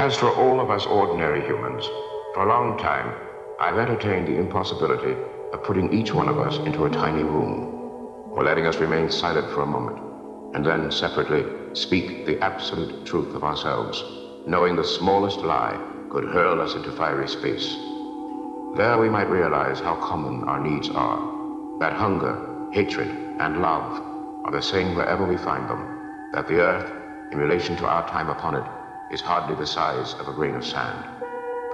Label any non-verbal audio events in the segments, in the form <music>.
As for all of us ordinary humans, for a long time, I've entertained the impossibility of putting each one of us into a tiny room, or letting us remain silent for a moment, and then separately speak the absolute truth of ourselves, knowing the smallest lie could hurl us into fiery space. There we might realize how common our needs are, that hunger, hatred, and love are the same wherever we find them, that the earth, in relation to our time upon it, is hardly the size of a grain of sand.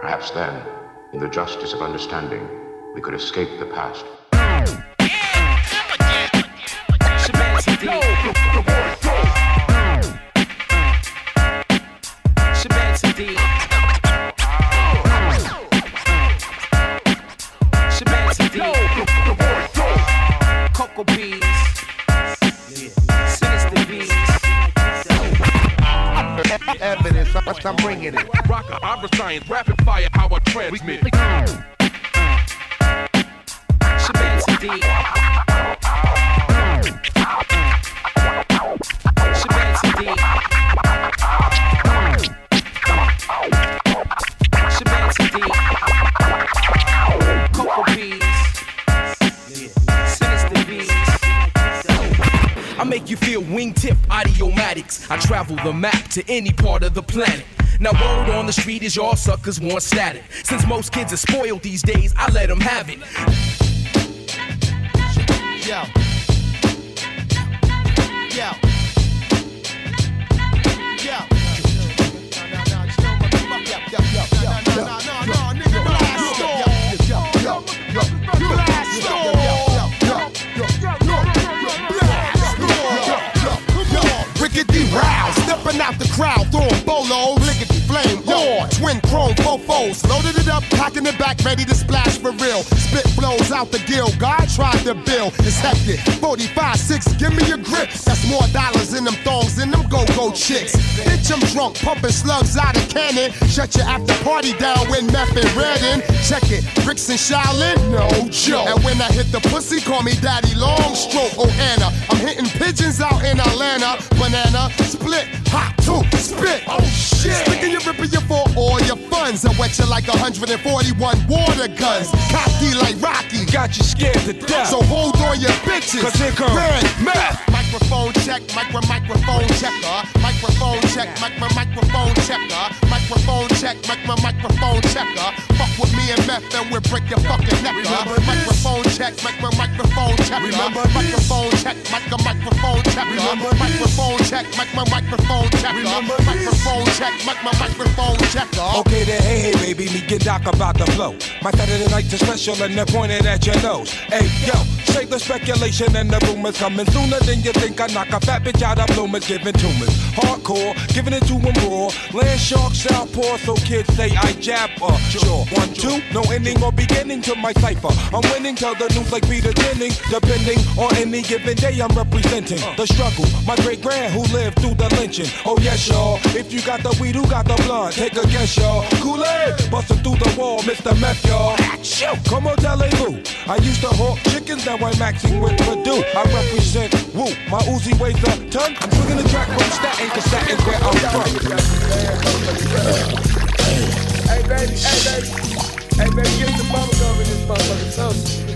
Perhaps then, in the justice of understanding, we could escape the past. I'm, I'm bringing it. Rocker, opera science, rapid fire, how I transmit. Shabanti D. Shabanti D. make you feel wingtip audiomatics. I travel the map to any part of the planet. Now, word on the street is y'all suckers want static. Since most kids are spoiled these days, I let them have it. Yo. Yo. Yo. Rickety out the crowd, throwing bolo, lickety flame, on. Twin chrome fofos, loaded it up, packing it back, ready to splash for real. Spit blows out the gill, God tried to build, it's hectic. 45, 6, give me your grip. That's more dollars in them thongs than them go-go chicks. Bitch, I'm drunk, pumping slugs out of cannon. Shut your after party down when meth and red in. Check it, bricks and Shaolin, no joke. And when I hit the pussy, call me Daddy Long Stroke. Oh, Anna, I'm hitting pigeons out in Atlanta. Banana, split, hot, two, spit. Oh, shit. Sticking your ripper you for all your funds. I wet you like 141 water guns. Cocky like Rocky. Got you scared to death. So hold on your bitches. Cause here comes Red meth. Microphone check, micro microphone checker. Uh. Microphone check, micro microphone checker. Uh. Microphone check, micro microphone checker. Uh. Fuck with me and meth and we'll break your fucking neck. Remember this? Microphone check, micro microphone checker. Remember this? Microphone check, micro microphone checker. Remember this? Microphone check, micro microphone checker. Remember this? Microphone check, micro microphone checker. Okay then, hey, hey, baby, me get doc about the flow. My Saturday night is special and they're pointing at your nose. Hey, yo, save the speculation and the rumors coming sooner than you think. I knock a fat bitch out of bloomers, giving tumors. Hardcore, giving it to them raw. Land shark, southpaw, so kids say I jab uh, Sure, one, two, no ending or beginning to my cipher. I'm winning, tell the news like Peter Jennings. Depending on any given day, I'm representing the struggle. My great grand who lived through the lynching. Oh, yes, y'all. If you got the weed, who got the blunt? Take a guess, y'all. Kool-Aid, busting through the wall, Mr. Meth, y'all. Come on, who. I used to hawk chickens, now I'm maxing with Perdue. I represent Wu. My Uzi weighs a ton. I'm swinging the track from Staten, cause Staten's where I'm from. Hey baby, hey baby, hey baby, bubble gum in this motherfucker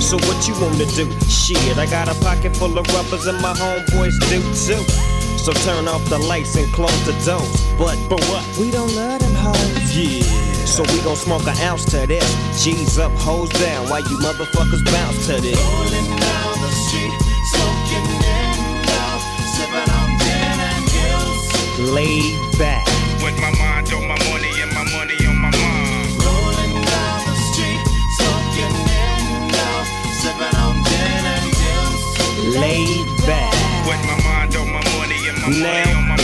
So what you wanna do? Shit, I got a pocket full of rubbers and my homeboys do too. So turn off the lights and close the doors. But for what? We don't love them hoes. Yeah. So we gon' smoke an ounce to this. G's up, hoes down, Why you motherfuckers bounce to this. Rolling down the street, smoking in out, sipping on gin and gills. Laid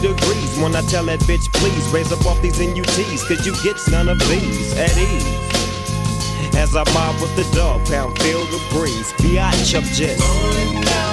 degrees when I tell that bitch, please raise up off these NUTs, cause you get none of these at ease. As I mob with the dog pound, feel the breeze. Biatch up just.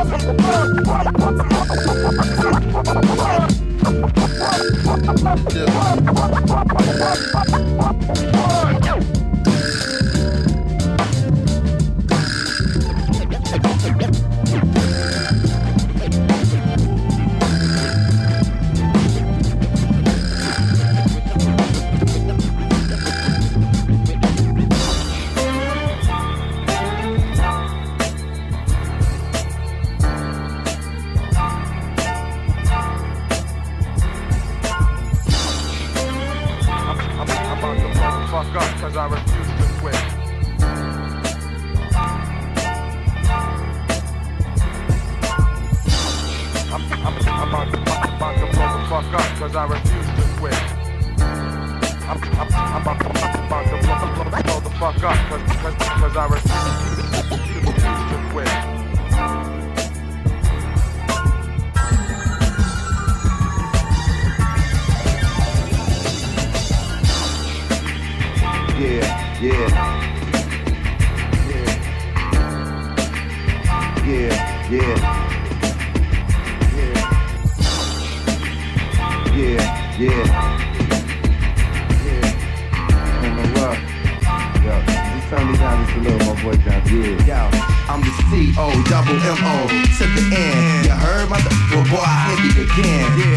Thank you.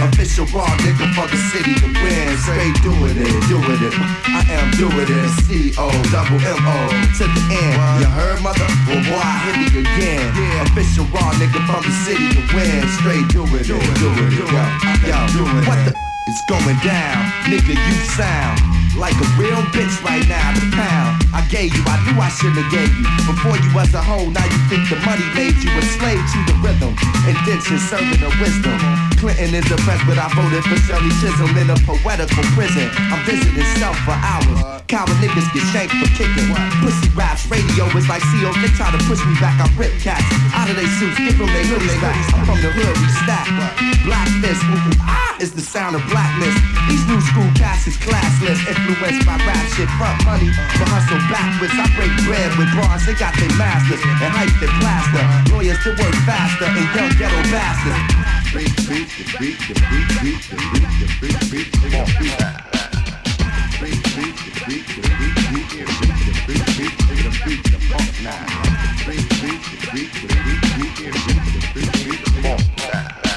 Official raw nigga for the city to win. Straight doing it, doing it. I am doing it. C-O double M-O to the end. You heard mother? Well, boy, I hit it again. Official raw nigga from the city to win. Straight doing it, doing it. Yo, yo, what the? It's going down, nigga, you sound like a real bitch right now, the pound. I gave you, I knew I shouldn't have gave you. Before you was a hoe, now you think the money made you a slave to the rhythm. Indention serving the wisdom. Clinton is depressed, but I voted for Shirley Chisholm in a poetical prison. I'm visiting self for hours. Coward niggas get shanked for kicking. Pussy raps, radio is like CEOs, they try to push me back. I rip cats out of they suits, give them they hoodies back. I'm from the hood, we stack. Black fist, ooh, ah is the sound of blackness. These new school cats is classless, influenced by rap shit. Front money, but hustle backwards. I break bread with bars, they got their masters and hype their plaster. Lawyers to work faster and young ghetto bastards. Beat, beat, beat, beat, beat, beat, beat, beat, beat, beat. Beat, beat, beat, the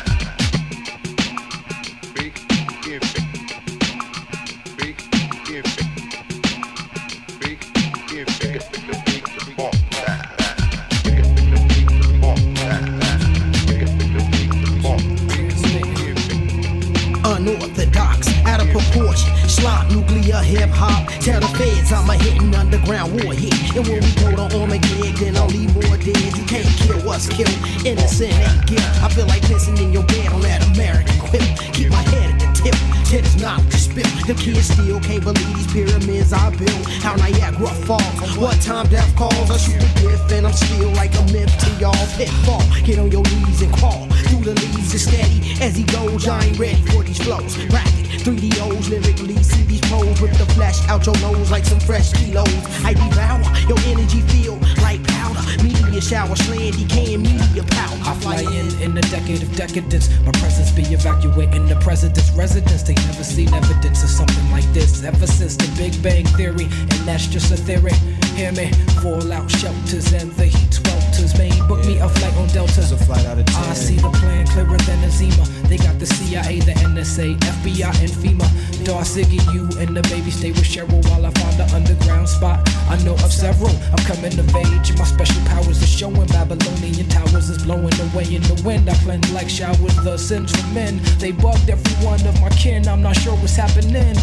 Nuclear, hip hop. Tell the feds I'm a hitting underground war hit. And when we go to Armageddon, then I'll leave more dead. You can't kill what's killed. Innocent ain't guilt. I feel like pissing in your bed on that American quip. Keep my head at the tip. Till it's not to spill. The kids still can't believe these pyramids I built. How Niagara falls. What time death calls. I shoot a gift and I'm still like a myth to y'all. Pitfall. Get on your knees and crawl. Leaves is steady as he goes. I ain't ready for these flows. Racket. 3DOs lyrically see these pros with the flesh out your nose like some fresh kilos. I devour your energy field like powder. Media shower, slandy can media powder. I fly in in a decade of decadence. My presence be evacuating the president's residence. They never seen evidence of something like this ever since the Big Bang Theory, and that's just a theory. Hear me? Fallout shelters and the heat swelters. Main book me a flight on Delta. a flight out of I see the plan clearer than a Zima. They got the CIA, the NSA, FBI, and FEMA. Darciggy, you and the baby stay with Cheryl while I find an underground spot. I know of several. I'm coming of age. My special powers are showing. Babylonian towers is blowing away in the wind. I cleanse like showers. The central men. They bugged every one of my kin. I'm not sure what's happening.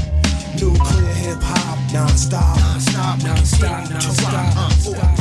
Nuclear hip hop, non-stop. Non-stop, non-stop, non-stop.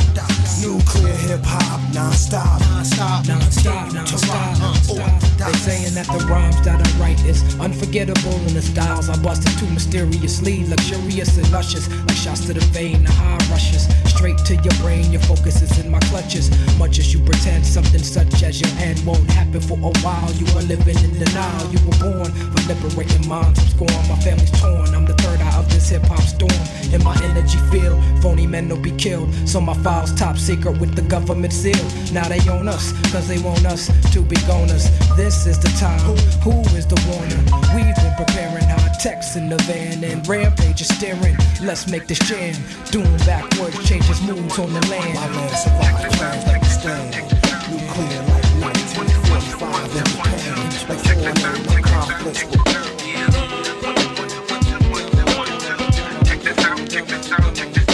Nuclear hip hop, non-stop. Non-stop, non-stop, non-stop, non-stop. Uh, they saying that the rhymes that I write is unforgettable and the styles I bust are too mysteriously luxurious and luscious, like shots to the vein, the high rushes straight to your brain. Your focus is in my clutches. Much as you pretend something such as your end won't happen for a while. You are living in denial. You were born for liberating minds. I'm scorn. My family's torn. I'm the third eye of this hip hop storm. In my energy field, phony men will be killed. So my files top secret with the government seal. Now they own us, cause they want us to be goners. This is the time. Who is the warner? We've been preparing our texts in the van and rampage is staring. Let's make this jam. Doom backwards, changes moves on the land. My man survived plans like a stand. Nuclear like 1945 in Japan. Like four no conflicts with Can't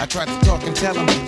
I tried to talk and tell them,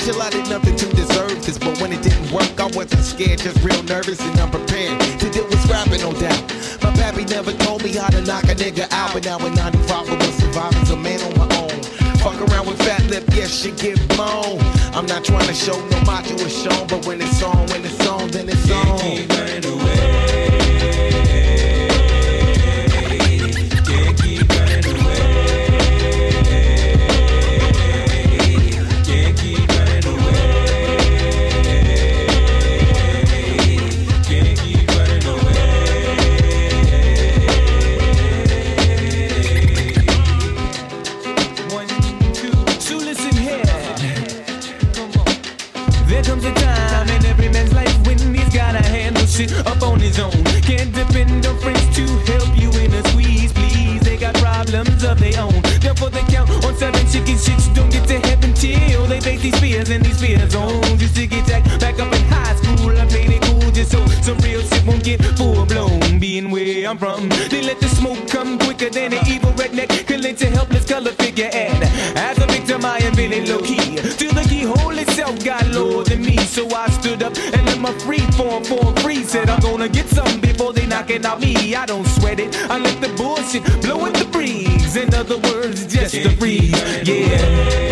so real shit won't get full blown. Being where I'm from, they let the smoke come quicker than an evil redneck can lynch a helpless color figure. And as a victim, I am feeling low key. Till the keyhole itself got lower than me. So I stood up and let my free form form free. Said I'm gonna get some before they knocking out me. I don't sweat it. I let the bullshit blow in the breeze. In other words, just a breeze. Yeah.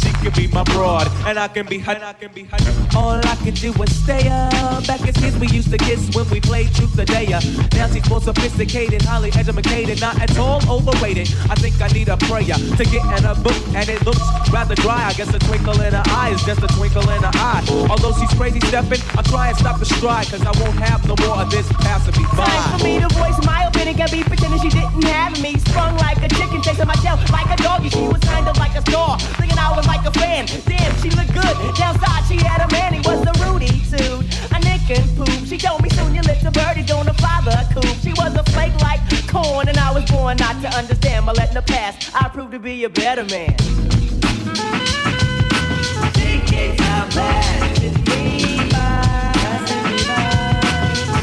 She can be my broad, and I can be her. I can be her. All I can do is stay up. Back as kids, we used to kiss when we played truth or dare. Now she's more sophisticated, highly educated, not at all overweighted. I think I need a prayer to get in a book, and it looks rather dry. I guess a twinkle in her eye is just a twinkle in her eye. Although she's crazy stepping, I'll try and stop the stride, cause I won't have no more of this passing me by. Time for me to voice my opinion, can be pretending she didn't have me. Sprung like a chicken, chasing my tail like a doggy. She was kind of like a star, thinking I was like a fan. Damn, she looked good. Downside, she had a man, he was a Rudy suit. A nick and poop. She told me soon your little birdie gonna fly the coop. She was a flake like corn, and I was born not to understand. But letting the past, I proved to be a better man. She keeps her bad with me, bye.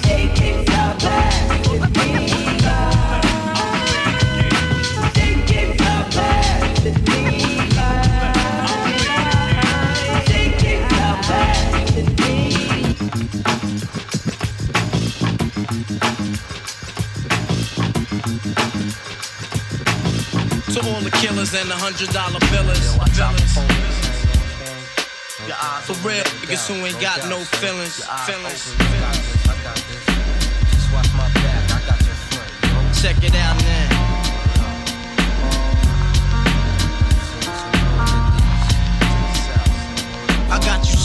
She keeps her bad killers and the hundred dollar billers. For real, niggas who ain't got no feelings. Feelings. Check it out now. I got you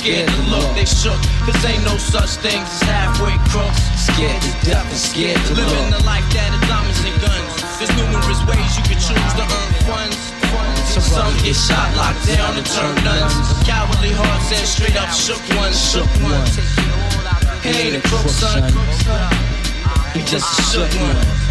scared to look. They shook. Cause ain't no such things as halfway crooks. Scared to death and scared to look. Living the life that is diamonds and guns. There's numerous ways you can choose to earn funds. Some get shot, locked down, and turn nuns. Cowardly hearts and straight up shook ones, shook ones. He ain't a crook, son. He just a shook one.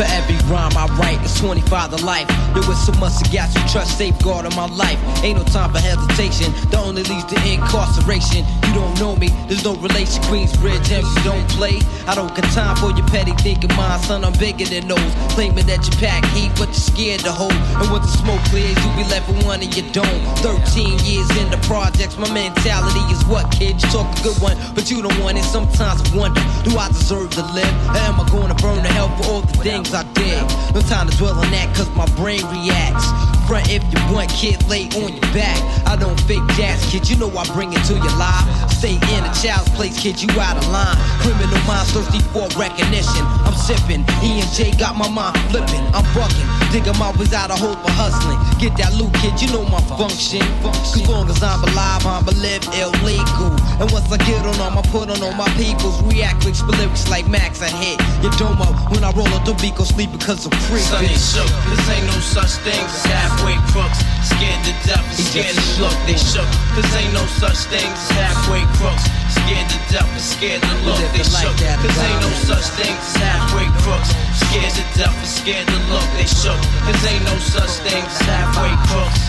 For every rhyme I write, it's 25 to life. There was so much I got you trust safeguard in my life. Ain't no time for hesitation. The only leads to incarceration. You don't know me, there's no relation. Queensbridge, and you don't play. I don't got time for your petty thinking, mind, son. I'm bigger than those. Claiming that you pack heat, but you're scared to hold. And when the smoke clears, you be left with one and you don't. 13 years in the projects, my mentality is what, kid? You talk a good one, but you don't want it. Sometimes I wonder, do I deserve to live? Or am I gonna burn to hell for all the things I did? No time to dwell on that, cause my brain reacts. Front if you want, kid, lay on your back. I don't fake jazz, kid, you know I bring it to your life. Stay in a child's place, kid, you out of line. Criminal minds thirsty for recognition. I'm sipping, E and J got my mind flipping. I'm bucking, digging my ways out of hope for hustling. Get that loot, kid, you know my function. Cause long as I'm alive, I'm a live illegal. And once I get on them, I put on all my peoples. React with lyrics like Max, I hit your dome up. When I roll up the beat, go sleep because I'm free. Ain't shook. Cause ain't no such thing as halfway crooks. Scared to death and scared to look. They shook. Cause ain't no such thing as halfway crooks. Scared to death and scared to look. They shook. Cause ain't no such thing as halfway crooks. Scared to death and scared to look. They shook. Cause ain't no such thing as halfway crooks.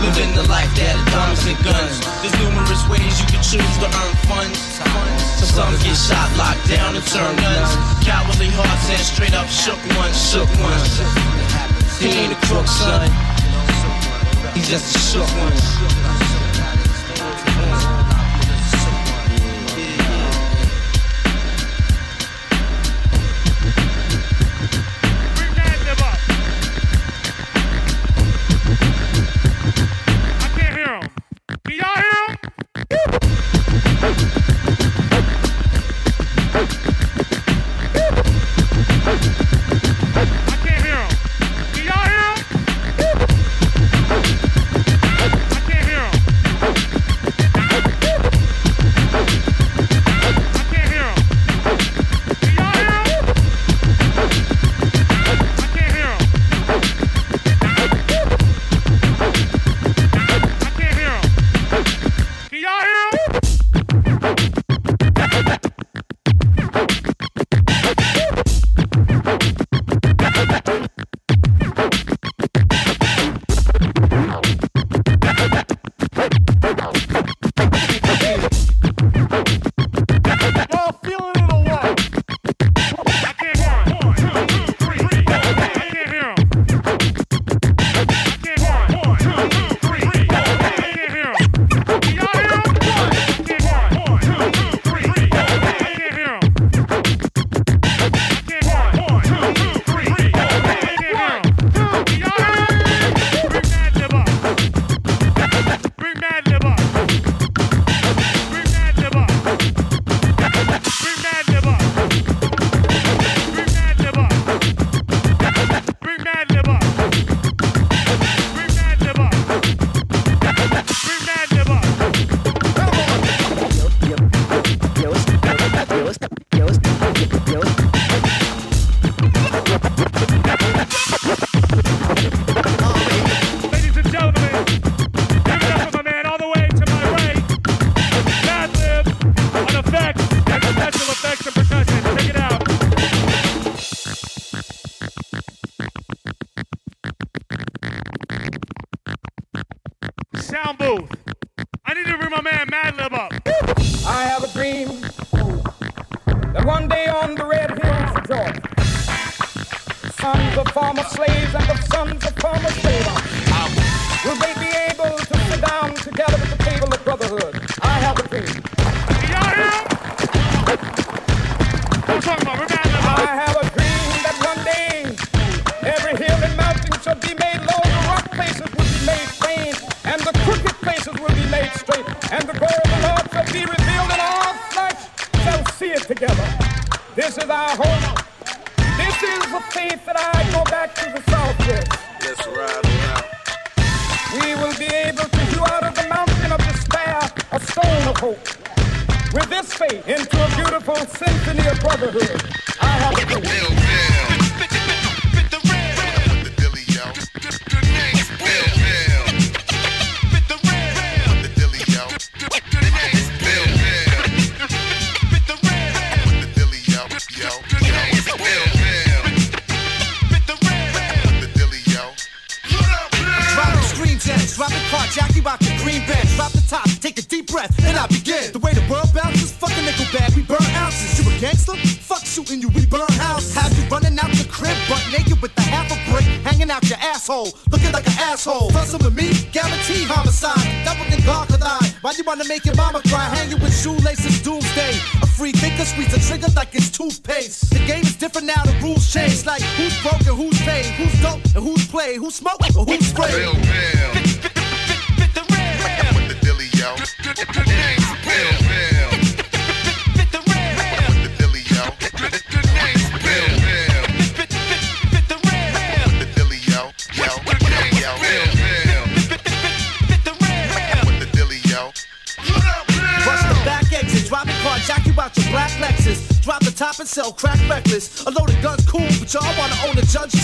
Living the life that is diamonds and guns. There's numerous ways you can choose to earn funds. Some get shot, locked down, and turn nuns. Cowardly hearts and straight up shook ones, shook ones. He ain't a crook, son. He's just a shook one. reckless. A loaded gun's cool, but y'all wanna own a judge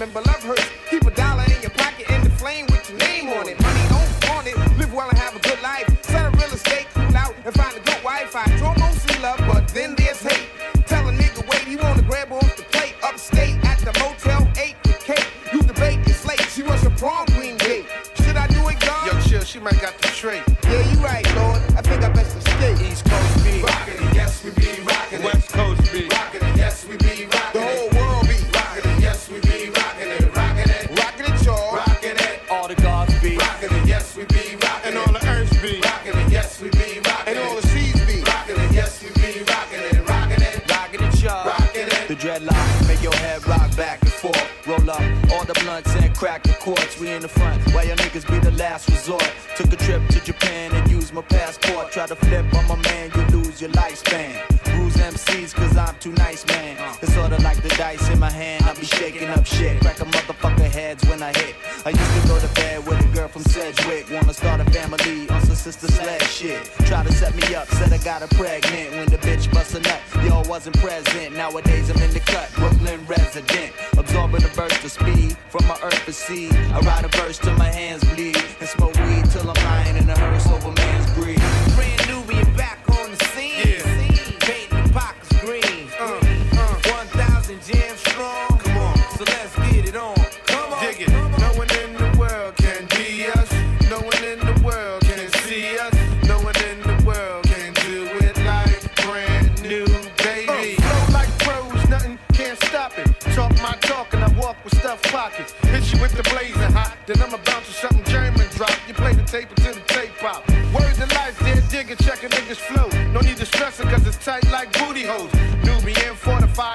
remember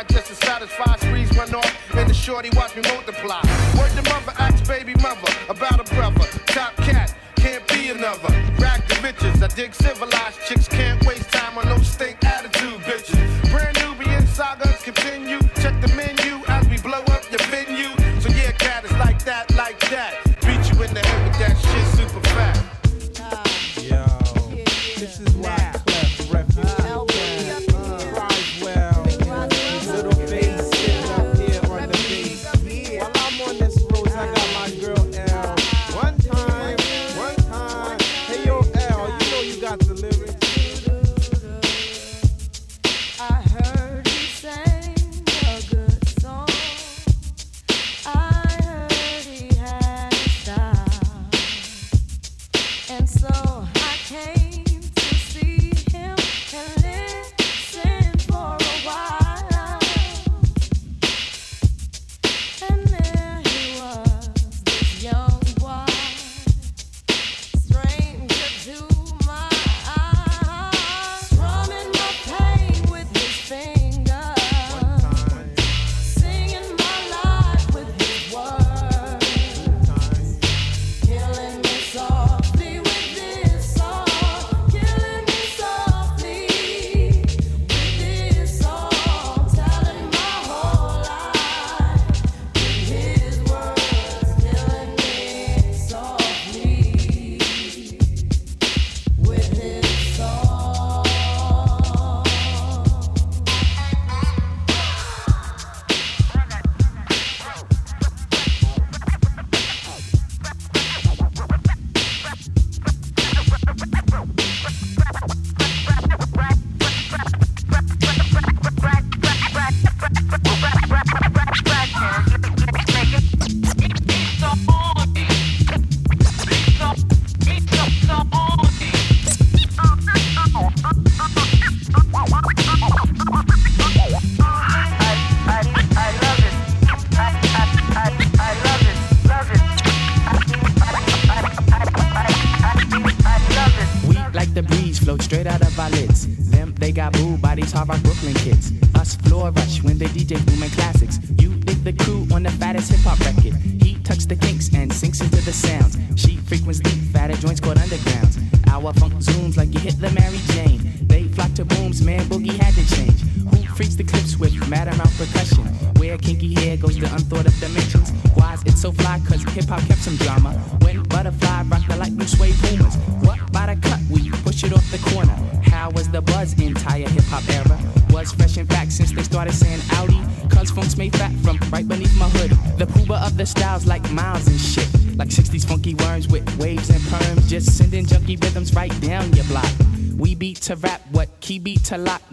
just to satisfy. Sprees went off, and the shorty watched me multiply. Word the mother, ask baby mother about a brother. Top cat, can't be another. Rack the bitches, I dig civilized. Chicks can't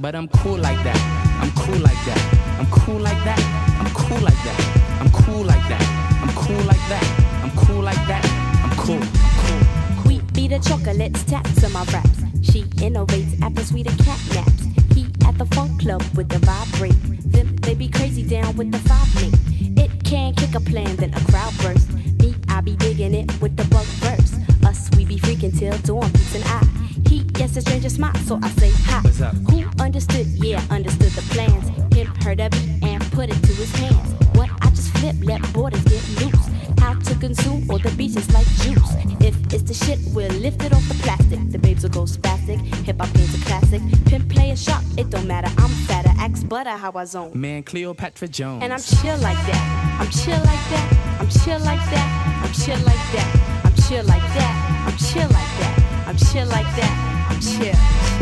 but I'm cool. unheard of it and put it to his hands. What I just flip, let borders get loose. How to consume all the beaches like juice. If it's the shit, we'll lift it off the plastic. The babes will go spastic. Hip hop games a classic. Pimp play player sharp, it don't matter. I'm fatter, axe butter, how I zone. Man, Cleopatra Jones. And I'm chill like that. I'm chill like that. I'm chill like that. I'm chill like that. I'm chill like that. I'm chill like that. I'm chill like that. I'm chill.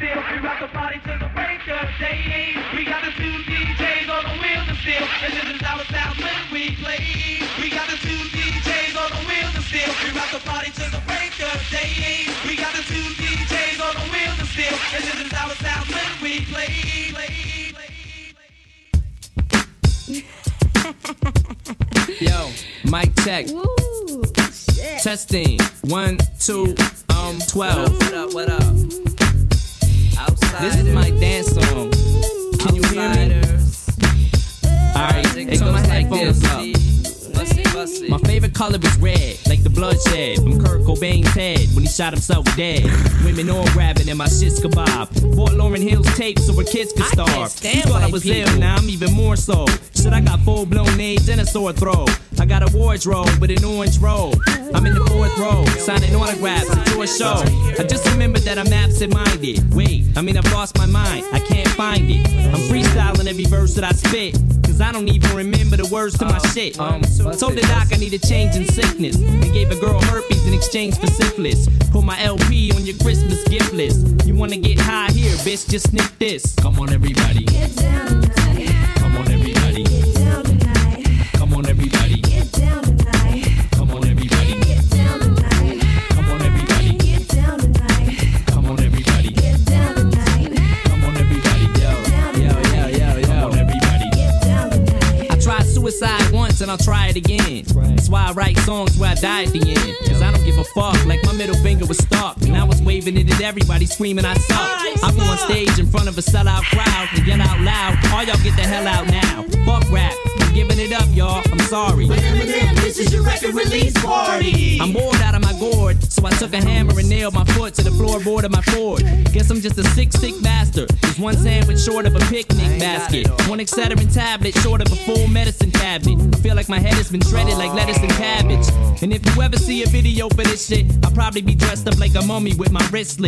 and steel. We rock the party till the break of day. We got the two DJs on the wheels and steel. And this is our sound when we play. We got the two DJs on the wheels and steel. We rock the party till the break of day. We got the two DJs on the wheels and steel. And this is our sound when we play. play, <laughs> Yo, mic check. Testing. One, two, um, twelve. What up, what up? This is my dance song. Can you hear me? Alright, it goes like this. My favorite color is red, like the bloodshed from Kurt Cobain's head when he shot himself dead. Women all grabbing and my shit's kebab. Bought Lauryn Hill's tape so her kids could starve. stand You thought I was people. ill, now I'm even more so. Shit, I got full blown AIDS and a sore throat. I got a wardrobe with an orange robe. I'm in the fourth row, signing autographs at your show. I just remember that I'm absent minded. Wait, I mean, I've lost my mind, I can't find it. I'm freestyling every verse that I spit. Cause I don't even remember the words to my shit. Um, told the doc I need a change in sickness. And gave a girl herpes in exchange for syphilis. Put my LP on your Christmas gift list. You wanna get high here, bitch? Just sniff this. Come on, everybody. Get down Come on, everybody. Get down tonight. Come on, everybody. And I'll try it again. That's why I write songs where I die at the end. Cause I don't give a fuck, like my middle finger was stuck. And I was waving it at everybody screaming I suck. I go on stage in front of a sellout crowd and yell out loud. All y'all get the hell out now. Fuck rap. I'm giving it up, y'all. I'm sorry. this is your record release party. I'm bored out of my gourd, so I took a hammer and nailed my foot to the floorboard of my Ford. Guess I'm just a sick, sick bastard. There's one sandwich short of a picnic basket, one Excedrin tablet short of a full medicine cabinet. Like my head has been shredded like lettuce and cabbage. And if you ever see a video for this shit, I'll probably be dressed up like a mummy with my wrist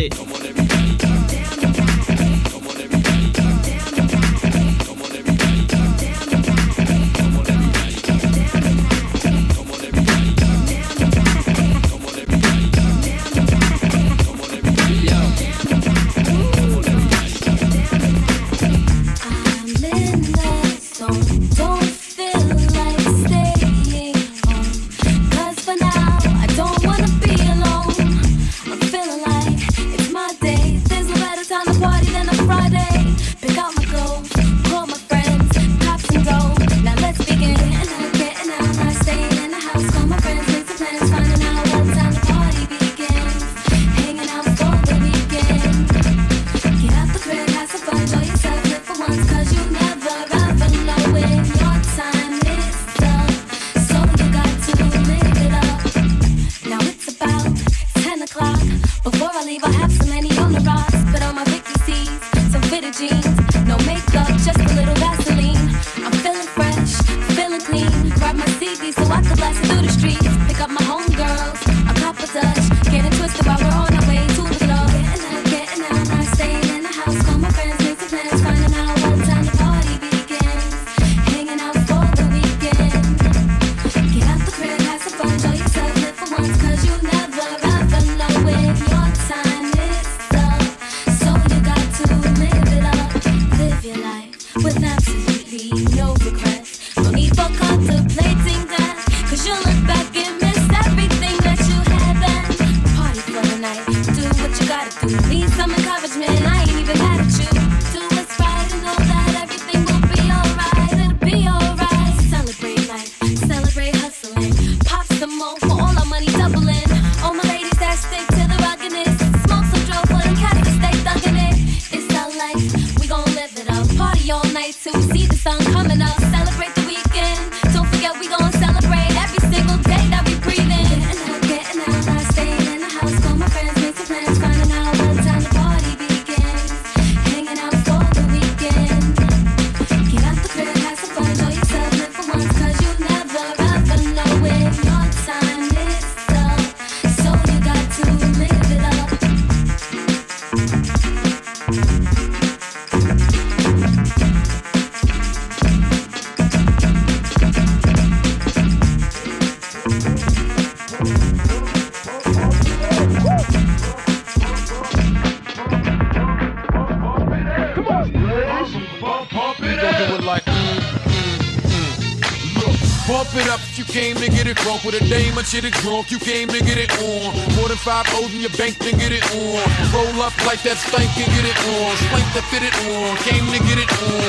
with a dame and shit it drunk. You came to get it on. More than five O's in your bank to get it on. Roll up like that stank and get it on. Spank to fit it on. Came to get it on.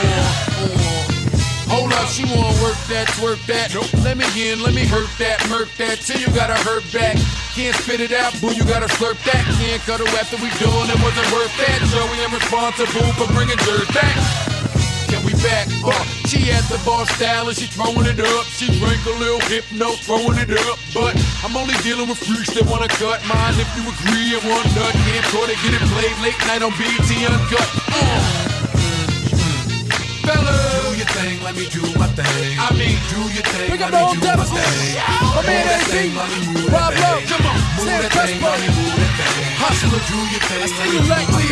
on. Hold up, she wanna work that, twerk that. Nope. Let me in, let me hurt that, murk that. Till you gotta hurt back. Can't spit it out, boo, you gotta slurp that. Can't cut her after we done, it wasn't worth that. Joey, I'm responsible for bringing dirt back. Can we back up? She at the bar style and she throwing it up. She drank a little hypno, throwing it up. But I'm only dealing with freaks that wanna cut mine. If you agree and want nut, can't put it, get it played late night on BET Uncut. Uh. Fellas, do your thing, let me do my thing. I mean, do your thing, let me do my thing. My Move man that AZ. thing, mommy, move Rob that Lowe, come on. Move Stand that thing, mommy, move that thing. Hustler, do your thing, let me do my thing.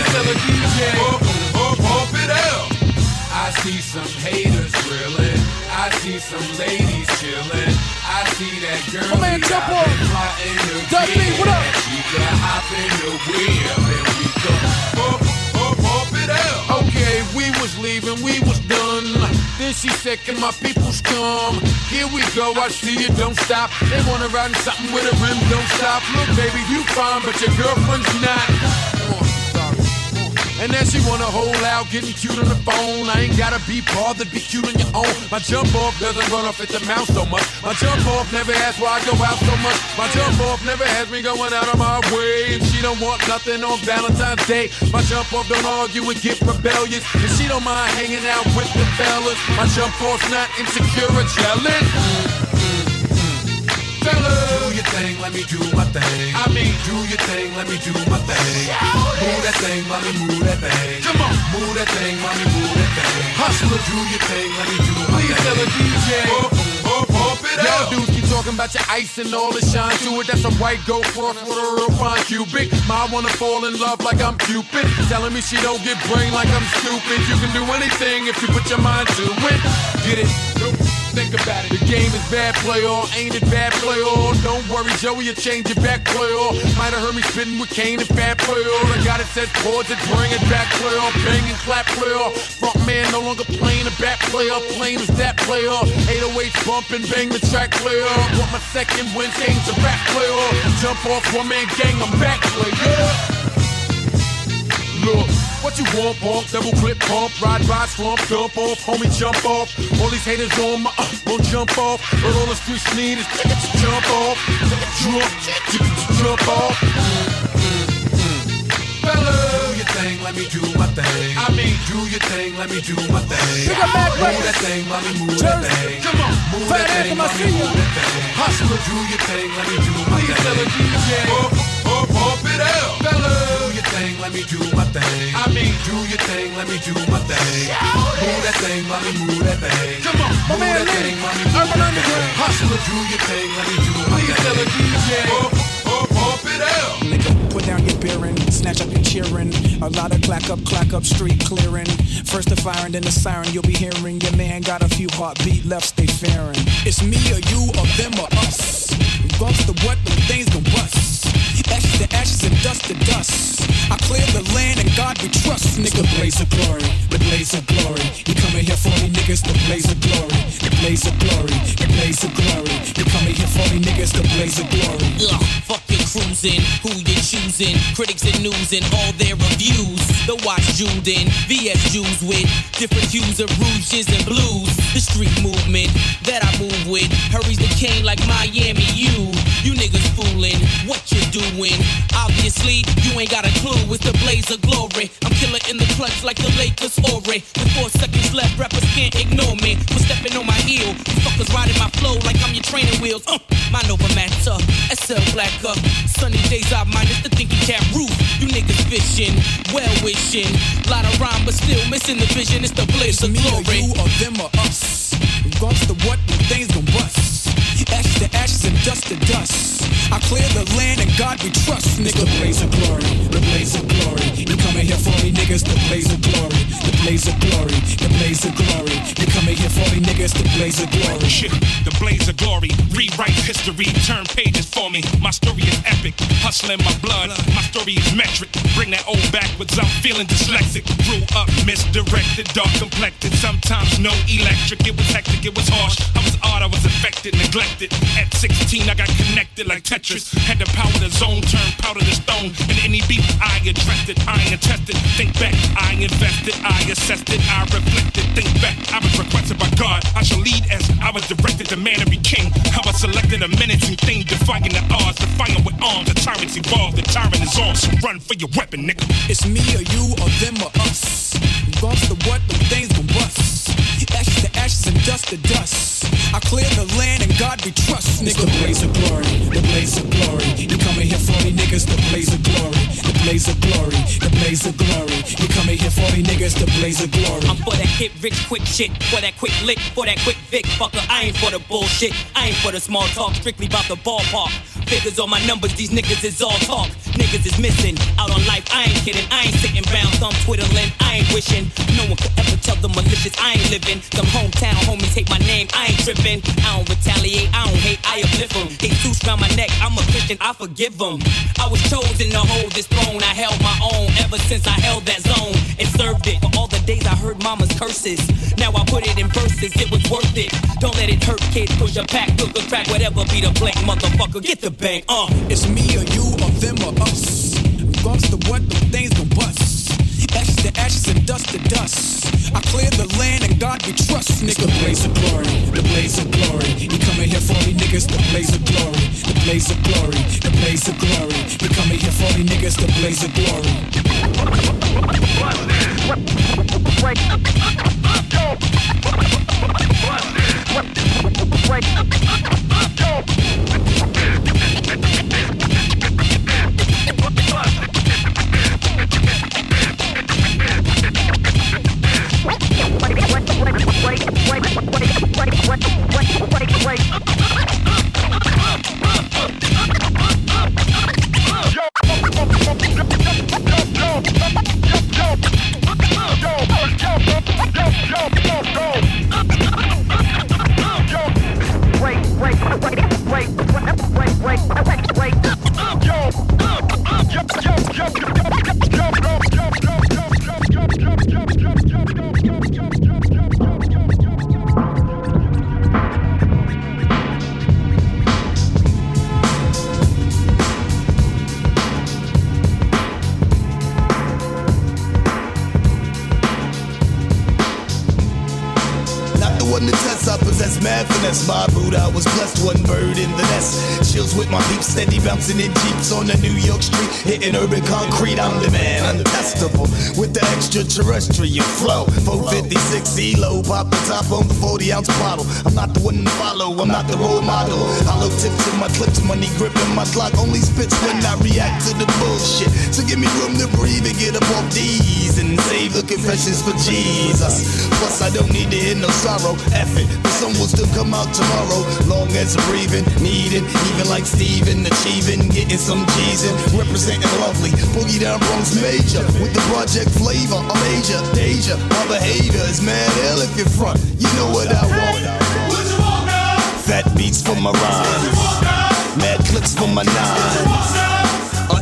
See some haters grilling. I see some ladies chilling. I see that girl. My man, jump on. B, what up? She got hop in the wheel and we go up, up, up it out. Okay, we was leaving, we was done. Then she said, Can my peoples come? Here we go, I see you, don't stop. They wanna ride in something with a rim, don't stop. Look, baby, you fine, but your girlfriend's not. And then she wanna hold out, getting cute on the phone. I ain't gotta be bothered, be cute on your own. My jump off doesn't run off at the mouth so much. My jump off never asks why I go out so much. My jump off never has me going out of my way. And she don't want nothing on Valentine's Day. My jump off don't argue and get rebellious. And she don't mind hanging out with the fellas. My jump off's not insecure or jealous. Fellas, do your thing, let me do my thing. I mean, do your thing, let me do my thing. Move that thing, mommy, move that thing. Come on, move that thing, mommy, move that thing. Hustler, do your thing, let me do my Please thing. tell a DJ. Up Y'all dudes keep talking about your ice and all the shine to it. That's a white gold cross with a real fine cubic. My wanna fall in love like I'm Cupid. Telling me she don't get brain like I'm stupid. You can do anything if you put your mind to it. Get it? Think about it. The game is bad play on, ain't it bad play on? Don't worry, Joey, you change your back play on. Might have heard me spitting with Kane and fat play on. I got it set chords that bring it back play on. Bang and clap play on. Front man no longer playing a back play on. Plain as that play on. 808 bumping, bang the track play on. Want my second win, change the back play on. Jump off one man gang, I'm back play. Yeah. Look, what you want, pump, double clip pump, ride by, slump, dump off, homie, jump off. All these haters on my, uh, won't jump off. But all the streets need is to jump off, jump, jump off. Fella, do your thing, let me do my thing. I mean, do your thing, let me do my thing. Pick up Mac Move that thing, mommy, move Jersey. that thing. Come on, move Fat that thing, mommy, move that thing. Hustler, do your thing, let me do my thing. Tell a DJ. Up it out. Fella, do your thing, let me do my thing. I mean, do your thing, let me do my thing. Move that thing, mommy, move that thing. Come on, move man that Lee, thing, mommy, move Urban that Underground. thing. Hustler, do your thing, let me do my thing. Please Tell a DJ. Up, up, up it out. Nigga, put down your beering, snatch up your cheering. A lot of clack up, clack up, street clearing. First the fire and then the siren, you'll be hearing. Your man got a few heartbeat left, stay fearing. It's me or you or them or us. Regardless of what, them things gon' bust. Ashes to ashes and dust to dust. I clear the land and God we trust, nigga. Blaze of glory, the blaze of glory. You coming here for me, niggas, the blaze of glory. The blaze of glory, the blaze of glory. You coming here for me, niggas, the blaze of glory. Ugh, fuck your cruising, who you choosing, critics and news and all their reviews. The watch in, VS Jews with different hues of rouges and blues. The street movement that I move with hurries the cane like Miami. You, you niggas fooling, what you doing? Obviously, you ain't got a clue. It's the blaze of glory. I'm killer in the clutch like the Lakers Horry. With four seconds left, rappers can't ignore me. For stepping on my heel, you fuckers riding my flow like I'm your training wheels. Uh, my Nova Matter, SL Blacker. Sunny days out minus the thinking cap roof. You niggas fishing, well wishing. Lot of rhyme, but still missing the vision. It's the blaze of me or glory. you or them or us. Regardless of what, them things gon' bust. Ashes to ashes and dust to dust. I clear the land and God we trust, nigga. The blaze of glory, the blaze of glory. You coming here for me niggas, the blaze of glory, the blaze of glory, the blaze of glory. You coming here for me niggas, the blaze of glory. Shit, the blaze of glory. Rewrite history, turn pages for me. My story is epic, hustling my blood. My story is metric. Bring that old backwards, I'm feeling dyslexic. Grew up misdirected, dark complected. Sometimes no electric, it was hectic, it was harsh. I was odd, I was affected, neglected. At 16, I got connected like Tetris. Had the power to zone, turn powder to stone. And any beat, I addressed it, I ain't tested. Think back, I invested, I assessed it, I reflected. Think back, I was requested by God. I shall lead as I was directed, the man to be king. How I selected a menacing thing, defying the odds, defying with arms. The tyrant's evolved, the tyrant is on. So run for your weapon, nigga. It's me or you or them or us. Regardless to what, them things gon' bust. Ashes to ashes and dust to dust. I clear the land and God we trust, nigga. The blaze of glory, the blaze of glory. You coming here for me niggas, the blaze of glory, the blaze of glory, the blaze of glory. You coming here for me niggas, the blaze of glory. I'm for that hit rich quick shit, for that quick lick, for that quick Vic. Fucker, I ain't for the bullshit, I ain't for the small talk, strictly about the ballpark. Figures on my numbers, these niggas is all talk. Niggas is missing, out on life, I ain't kidding. I ain't sitting bound, thumb twiddling, I ain't wishing. No one could ever tell the malicious I ain't living. Some hometown homies hate my name, I ain't tripping. I don't retaliate, I don't hate, I uplift them. They tooth round my neck, I'm a Christian, I forgive them. I was chosen to hold this throne, I held my own ever since I held that zone and served it. For all the days I heard mama's curses, now I put it in verses, it was worth it. Don't let it hurt, kids, push a pack, cook a crack, whatever be the blank, motherfucker, get the bang, uh. It's me or you or them or us. Regardless to what, them things gon' bust. Ashes to ashes and dust to dust. I clear the land and God we trust, nigga. The blaze of glory, the blaze of glory. You coming here for me niggas, the blaze of glory, the blaze of glory, the blaze of glory. You coming here for me niggas, the blaze of glory. The extraterrestrial flow. 456 ELO, pop the top on the 40 ounce bottle. I'm not the one to follow, I'm not the role model. Hollow tips in my clips, money gripping my clock only spits when I react to the bullshit. So give me room to breathe and get up off these and save the confessions for Jesus. Plus, I don't need to hear no sorrow. F it, sun will still come out tomorrow. Long as I'm breathing, needing, even like Steven, achieving, getting some G's in, representing lovely. Boogie down Bronx major with the project flavor. A major, danger, my behavior is mad ill if you're front. You know what I want. Fat beats for my rhymes, mad clicks for my nines.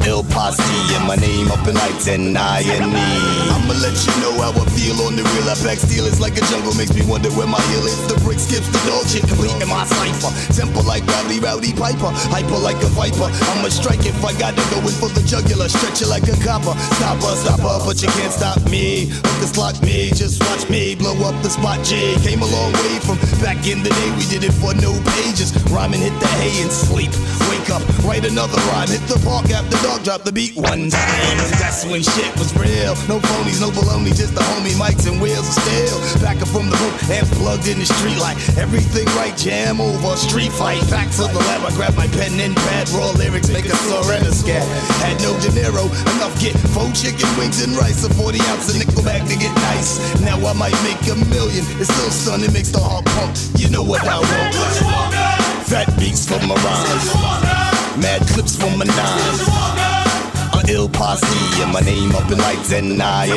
Ill posse and my name up in lights and I and me. I'ma let you know how I feel on the real. I pack it's like a jungle, makes me wonder where my heel is. The brick skips the dog shit, complete in my cipher. Temple like rowdy, Roddy Piper, hyper like a viper. I'ma strike if I got to go in for the jugular, stretch it like a copper. Stop her, Stopper, stopper, but you can't stop me. Hook lock me, just watch me blow up the spot. J came a long way from back in the day. We did it for no pages. Rhyming, hit the hay and sleep. Wake up, write another rhyme, hit the park after dog drop the beat one time. That's when shit was real. No phonies, no baloney, just the homie mics and wheels of steel. Back up from the hook and plugged in the street like everything right. Jam over street fight. Back to the lab, I grab my pen and pad. Raw lyrics, make a surrender scat. Had no dinero, enough get four chicken wings and rice. A 40 ounce of nickel bag to get nice. Now I might make a million. It's still sun, it makes the heart pump. You know what I want. Fat beats for my rhymes. Mad clips from my nine. Ill posse and my name up in lights and I. Be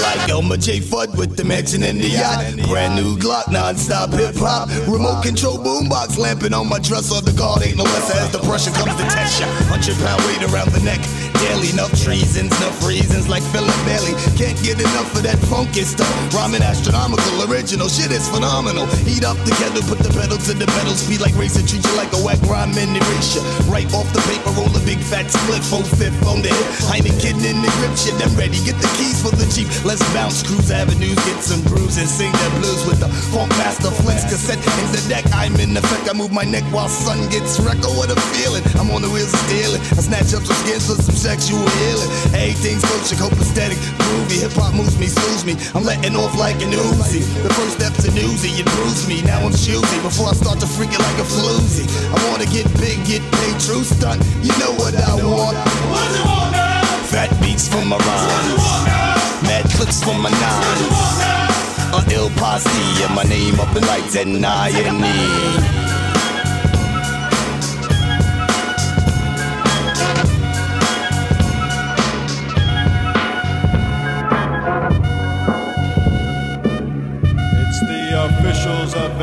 like Elmer J. Fudd with the mansion and the yacht. Brand new Glock, non-stop hip hop. Remote control boombox lamping on my dresser. The guard ain't no less as the pressure comes to test ya. Hundred pound weight around the neck. Daily enough treasons, enough reasons like Philip Bailey. Can't get enough of that funky stuff. Rhyming astronomical, original shit is phenomenal. Heat up the kettle, put the pedal to the pedal. Speed like racing, treat you like a whack rhyme and erasure. Right off the paper, roll a big fat split, full fifth on the hip. Heineken in the grip, shit, I'm ready. Get the keys for the Jeep. Let's bounce, cruise avenues, get some grooves and sing that blues with the funk master flex cassette in the deck. I'm in effect. I move my neck while sun gets wrecked. Oh, what a feeling! I'm on the wheels of stealing. I snatch up some skins for some sexual healing. Everything's coaching, copacetic, groovy. Hip hop moves me, soothes me. I'm letting off like an Uzi. The first step's an Uzi, it bruised me. Now I'm choosy before I start to freak it like a floozy. I wanna get big, get paid, true stunt. You know what I want. what you want Fat beats from my rhymes. Mad clips from my nines. A ill posse and my name up in lights and I and E.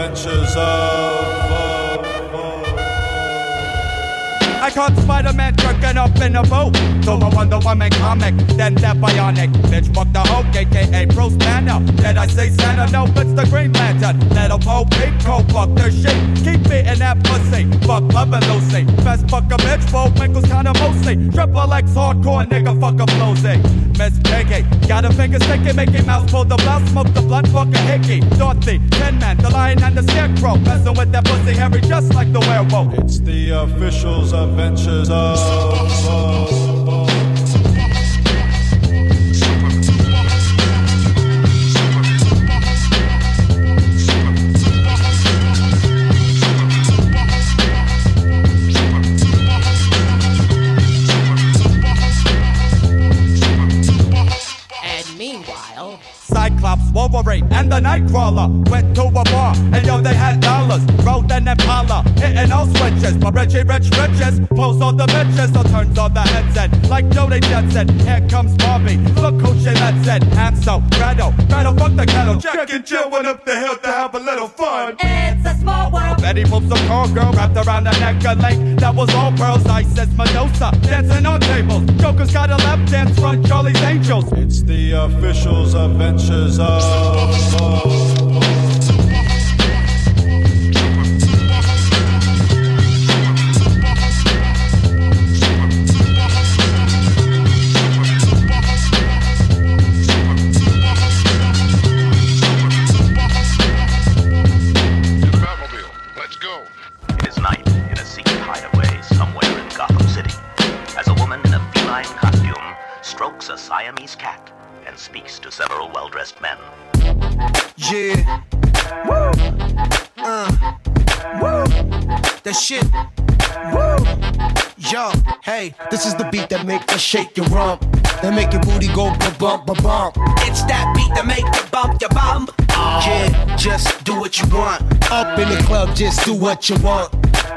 adventures of. I caught Spider-Man jerking up in a boat. So a Wonder Woman comic, then that bionic. Bitch, fuck the Hulk, aka Bruce Banner. Did I say Santa? No, it's the Green Lantern. Let a Poe peep, go fuck their shit. Keep beating that pussy. Fuck loving Lucy. Best fuck a bitch, both Michaels kinda mostly. Triple X hardcore nigga, fuck a flowsy. Piggy, got a finger sticky, Mickey Mouse pull the blouse, smoke the blunt, fuck a hickey. Dorothy, Tin Man, the lion and the scarecrow. Messing with that pussy Harry just like the werewolf. It's the officials' adventures of. The Nightcrawler went to a bar, and yo, they had dollars. Rode an Impala, hitting all switches. But Richie Rich Riches pulls all the bitches, so turns on the headset. Like Judy Jetson, here comes Barbie. Look who she lets it. Hansel, Gretel, Gretel, fuck the kettle. Jack and Jill went up the hill to have a little fun. it's a small world. Betty moves a car girl wrapped around the neck of link that was all pearls, ice as Medusa, dancing on tables. Joker's got a lap dance from Charlie's Angels. It's the officials' adventures of. It hey, this is the beat that make you shake your rump. That make your booty go ba bump ba bump. It's that beat that make you bump your bump. Yeah, just do what you want. Up in the club, just do what you want.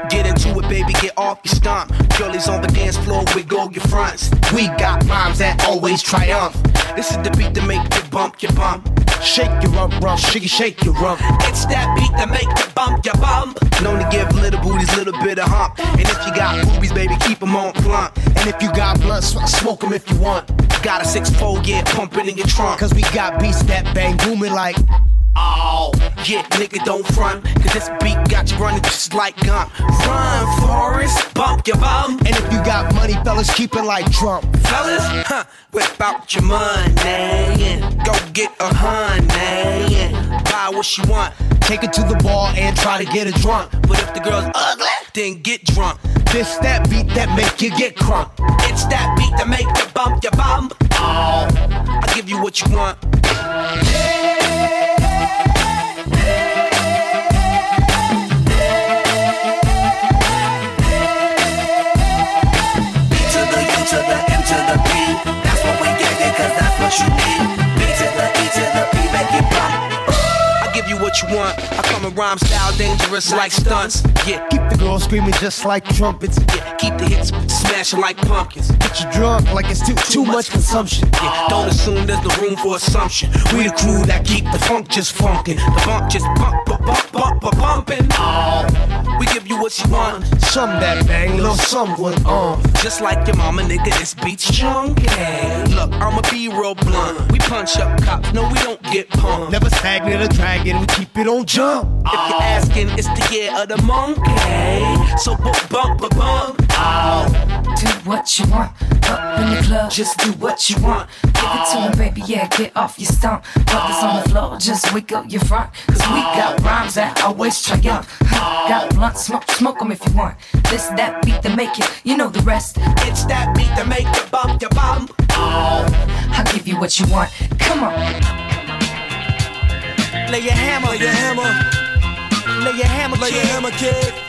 Get into it, baby, get off your stomp. Girlies on the dance floor, we go your fronts. We got moms that always triumph. This is the beat that make you bump your bump. Shake your rump, rump, shake, shake your rump. It's that beat that make you bump your bump. Known to give little booties a little bit of hump. And if you got boobies, baby, keep them on plump. And if you got blood, sw- smoke them if you want. Got a six fold, yeah, pumping in your trunk. Cause we got beats that bang booming like. Oh, yeah, nigga, don't front. Cause this beat got you running just like gun. Run, Forrest, bump your bum. And if you got money, fellas, keep it like Trump. Fellas, huh, whip out your money and go get a honey buy what she want. Take it to the bar and try to get her drunk. But if the girl's ugly, then get drunk. This that beat that make you get crunk. It's that beat that make you bump your bum. Oh, I'll give you what you want. want. Rhyme style dangerous like stunts. Yeah, Keep the girls screaming just like trumpets. yeah, keep the hits smashing like pumpkins. Get you drunk like it's too too much consumption. Yeah, don't assume there's no room for assumption. We the crew that keep the funk just funkin'. The bump just bump, bump, bump, bump, bump, bumpin'. Oh, we give you what you want. Some that bang, little someone on. Just like your mama, nigga, this beat's chunky. Look, I'ma be real blunt. We punch up cops, no, we don't get pumped. Never stagnant or dragging, we keep it on jump. If you're asking, it's the year of the monkey. So bump, bump, bump, bump. Do what you want. Up in the club, just do what you want. Give it to him, ah. baby, yeah, get off your stump. Brothers on the floor, just wiggle your front. Cause we got ah. rhymes that always triumph. Huh, Got ah. blunt smoke, smoke 'em if you want. This, that beat to make it, you know the rest. It's that beat to make you bump, you bump. I'll give you what you want. Come on. Lay your hammer, lay your hammer. Lay your hammer, Lay your hammer, kid.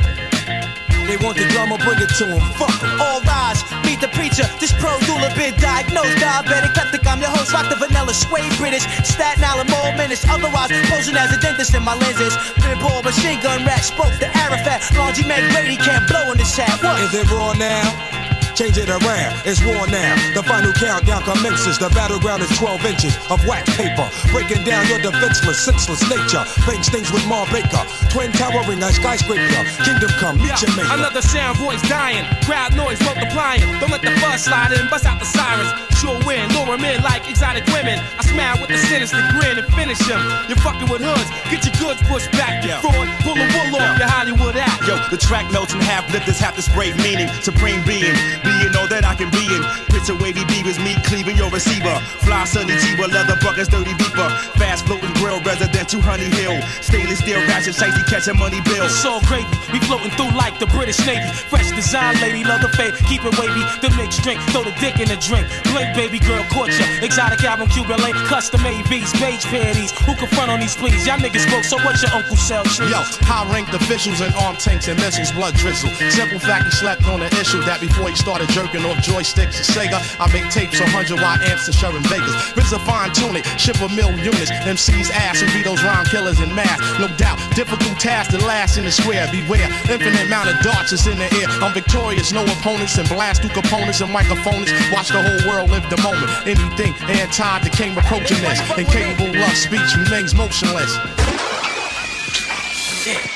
They want the drama, bring it to 'em. Fuck 'em. All rise, meet the preacher. This pro doula been diagnosed, diabetic, eptic. I'm your host, rock the vanilla, sway British, Staten Island, more minutes. Otherwise, posing as a dentist in my lenses. Been ball, machine gun rat, spoke to Arafat. Laundry man Brady can't blow in this hat. What? Is it raw now? Change it around, it's war now. The final countdown commences. The battleground is 12 inches of wax paper. Breaking down your defenseless, senseless nature. Paint things with Mar Baker. Twin towering a skyscraper. Kingdom come, meet your maker. Another sound voice dying, crowd noise multiplying. Don't let the bus slide in, bust out the sirens. Sure win, lure 'em men like exotic women. I smile with a sinister grin and finish him. You're fucking with hoods, get your goods pushed back. You fraud, pull the wool off your Hollywood act. Yo, the track notes and half lifters have this brave meaning. Supreme being, being all that I can be in. Picture wavy beavers, me cleaving your receiver. Fly sunny T-Wa, leather buckets, dirty beeper. Fast floating grill, resident to Honey Hill. Stainless steel ratchet, shicey catching money bills. It's all gravy. We floating through like the British Navy. Fresh design, lady, love the fade. Keep it wavy. The mixed drink, throw the dick in the drink. Blink, baby girl, caught ya. Exotic album, Cuban link, custom AVs, beige panties. Who can front on these please? Y'all niggas broke, so what your uncle sell? trees? Yo, high ranked officials and armed tanks and missiles, blood drizzle. Simple fact, he slept on the issue that before he started jerking off joysticks and Sega, I make tapes 100 watt amps to Sherman Vegas. Biz a fine tune it, ship a mill units. MC's ass and be those rhyme killers in mass. No doubt, difficult task to last in the square. Beware, infinite amount of darts is in the air. I'm victorious, no opponents, and blast through components and microphones. Watch the whole world live the moment. Anything anti became approaching this. Incapable of speech remains motionless. Sitting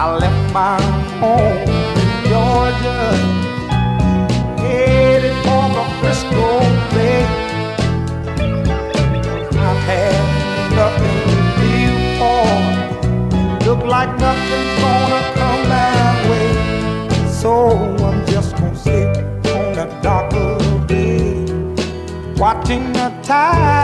I left my home in Georgia, headed for the Frisco Bay. I've had nothing to live for. Look like nothing's gonna come my way. So I'm just gonna sit on of the bay, watching the tide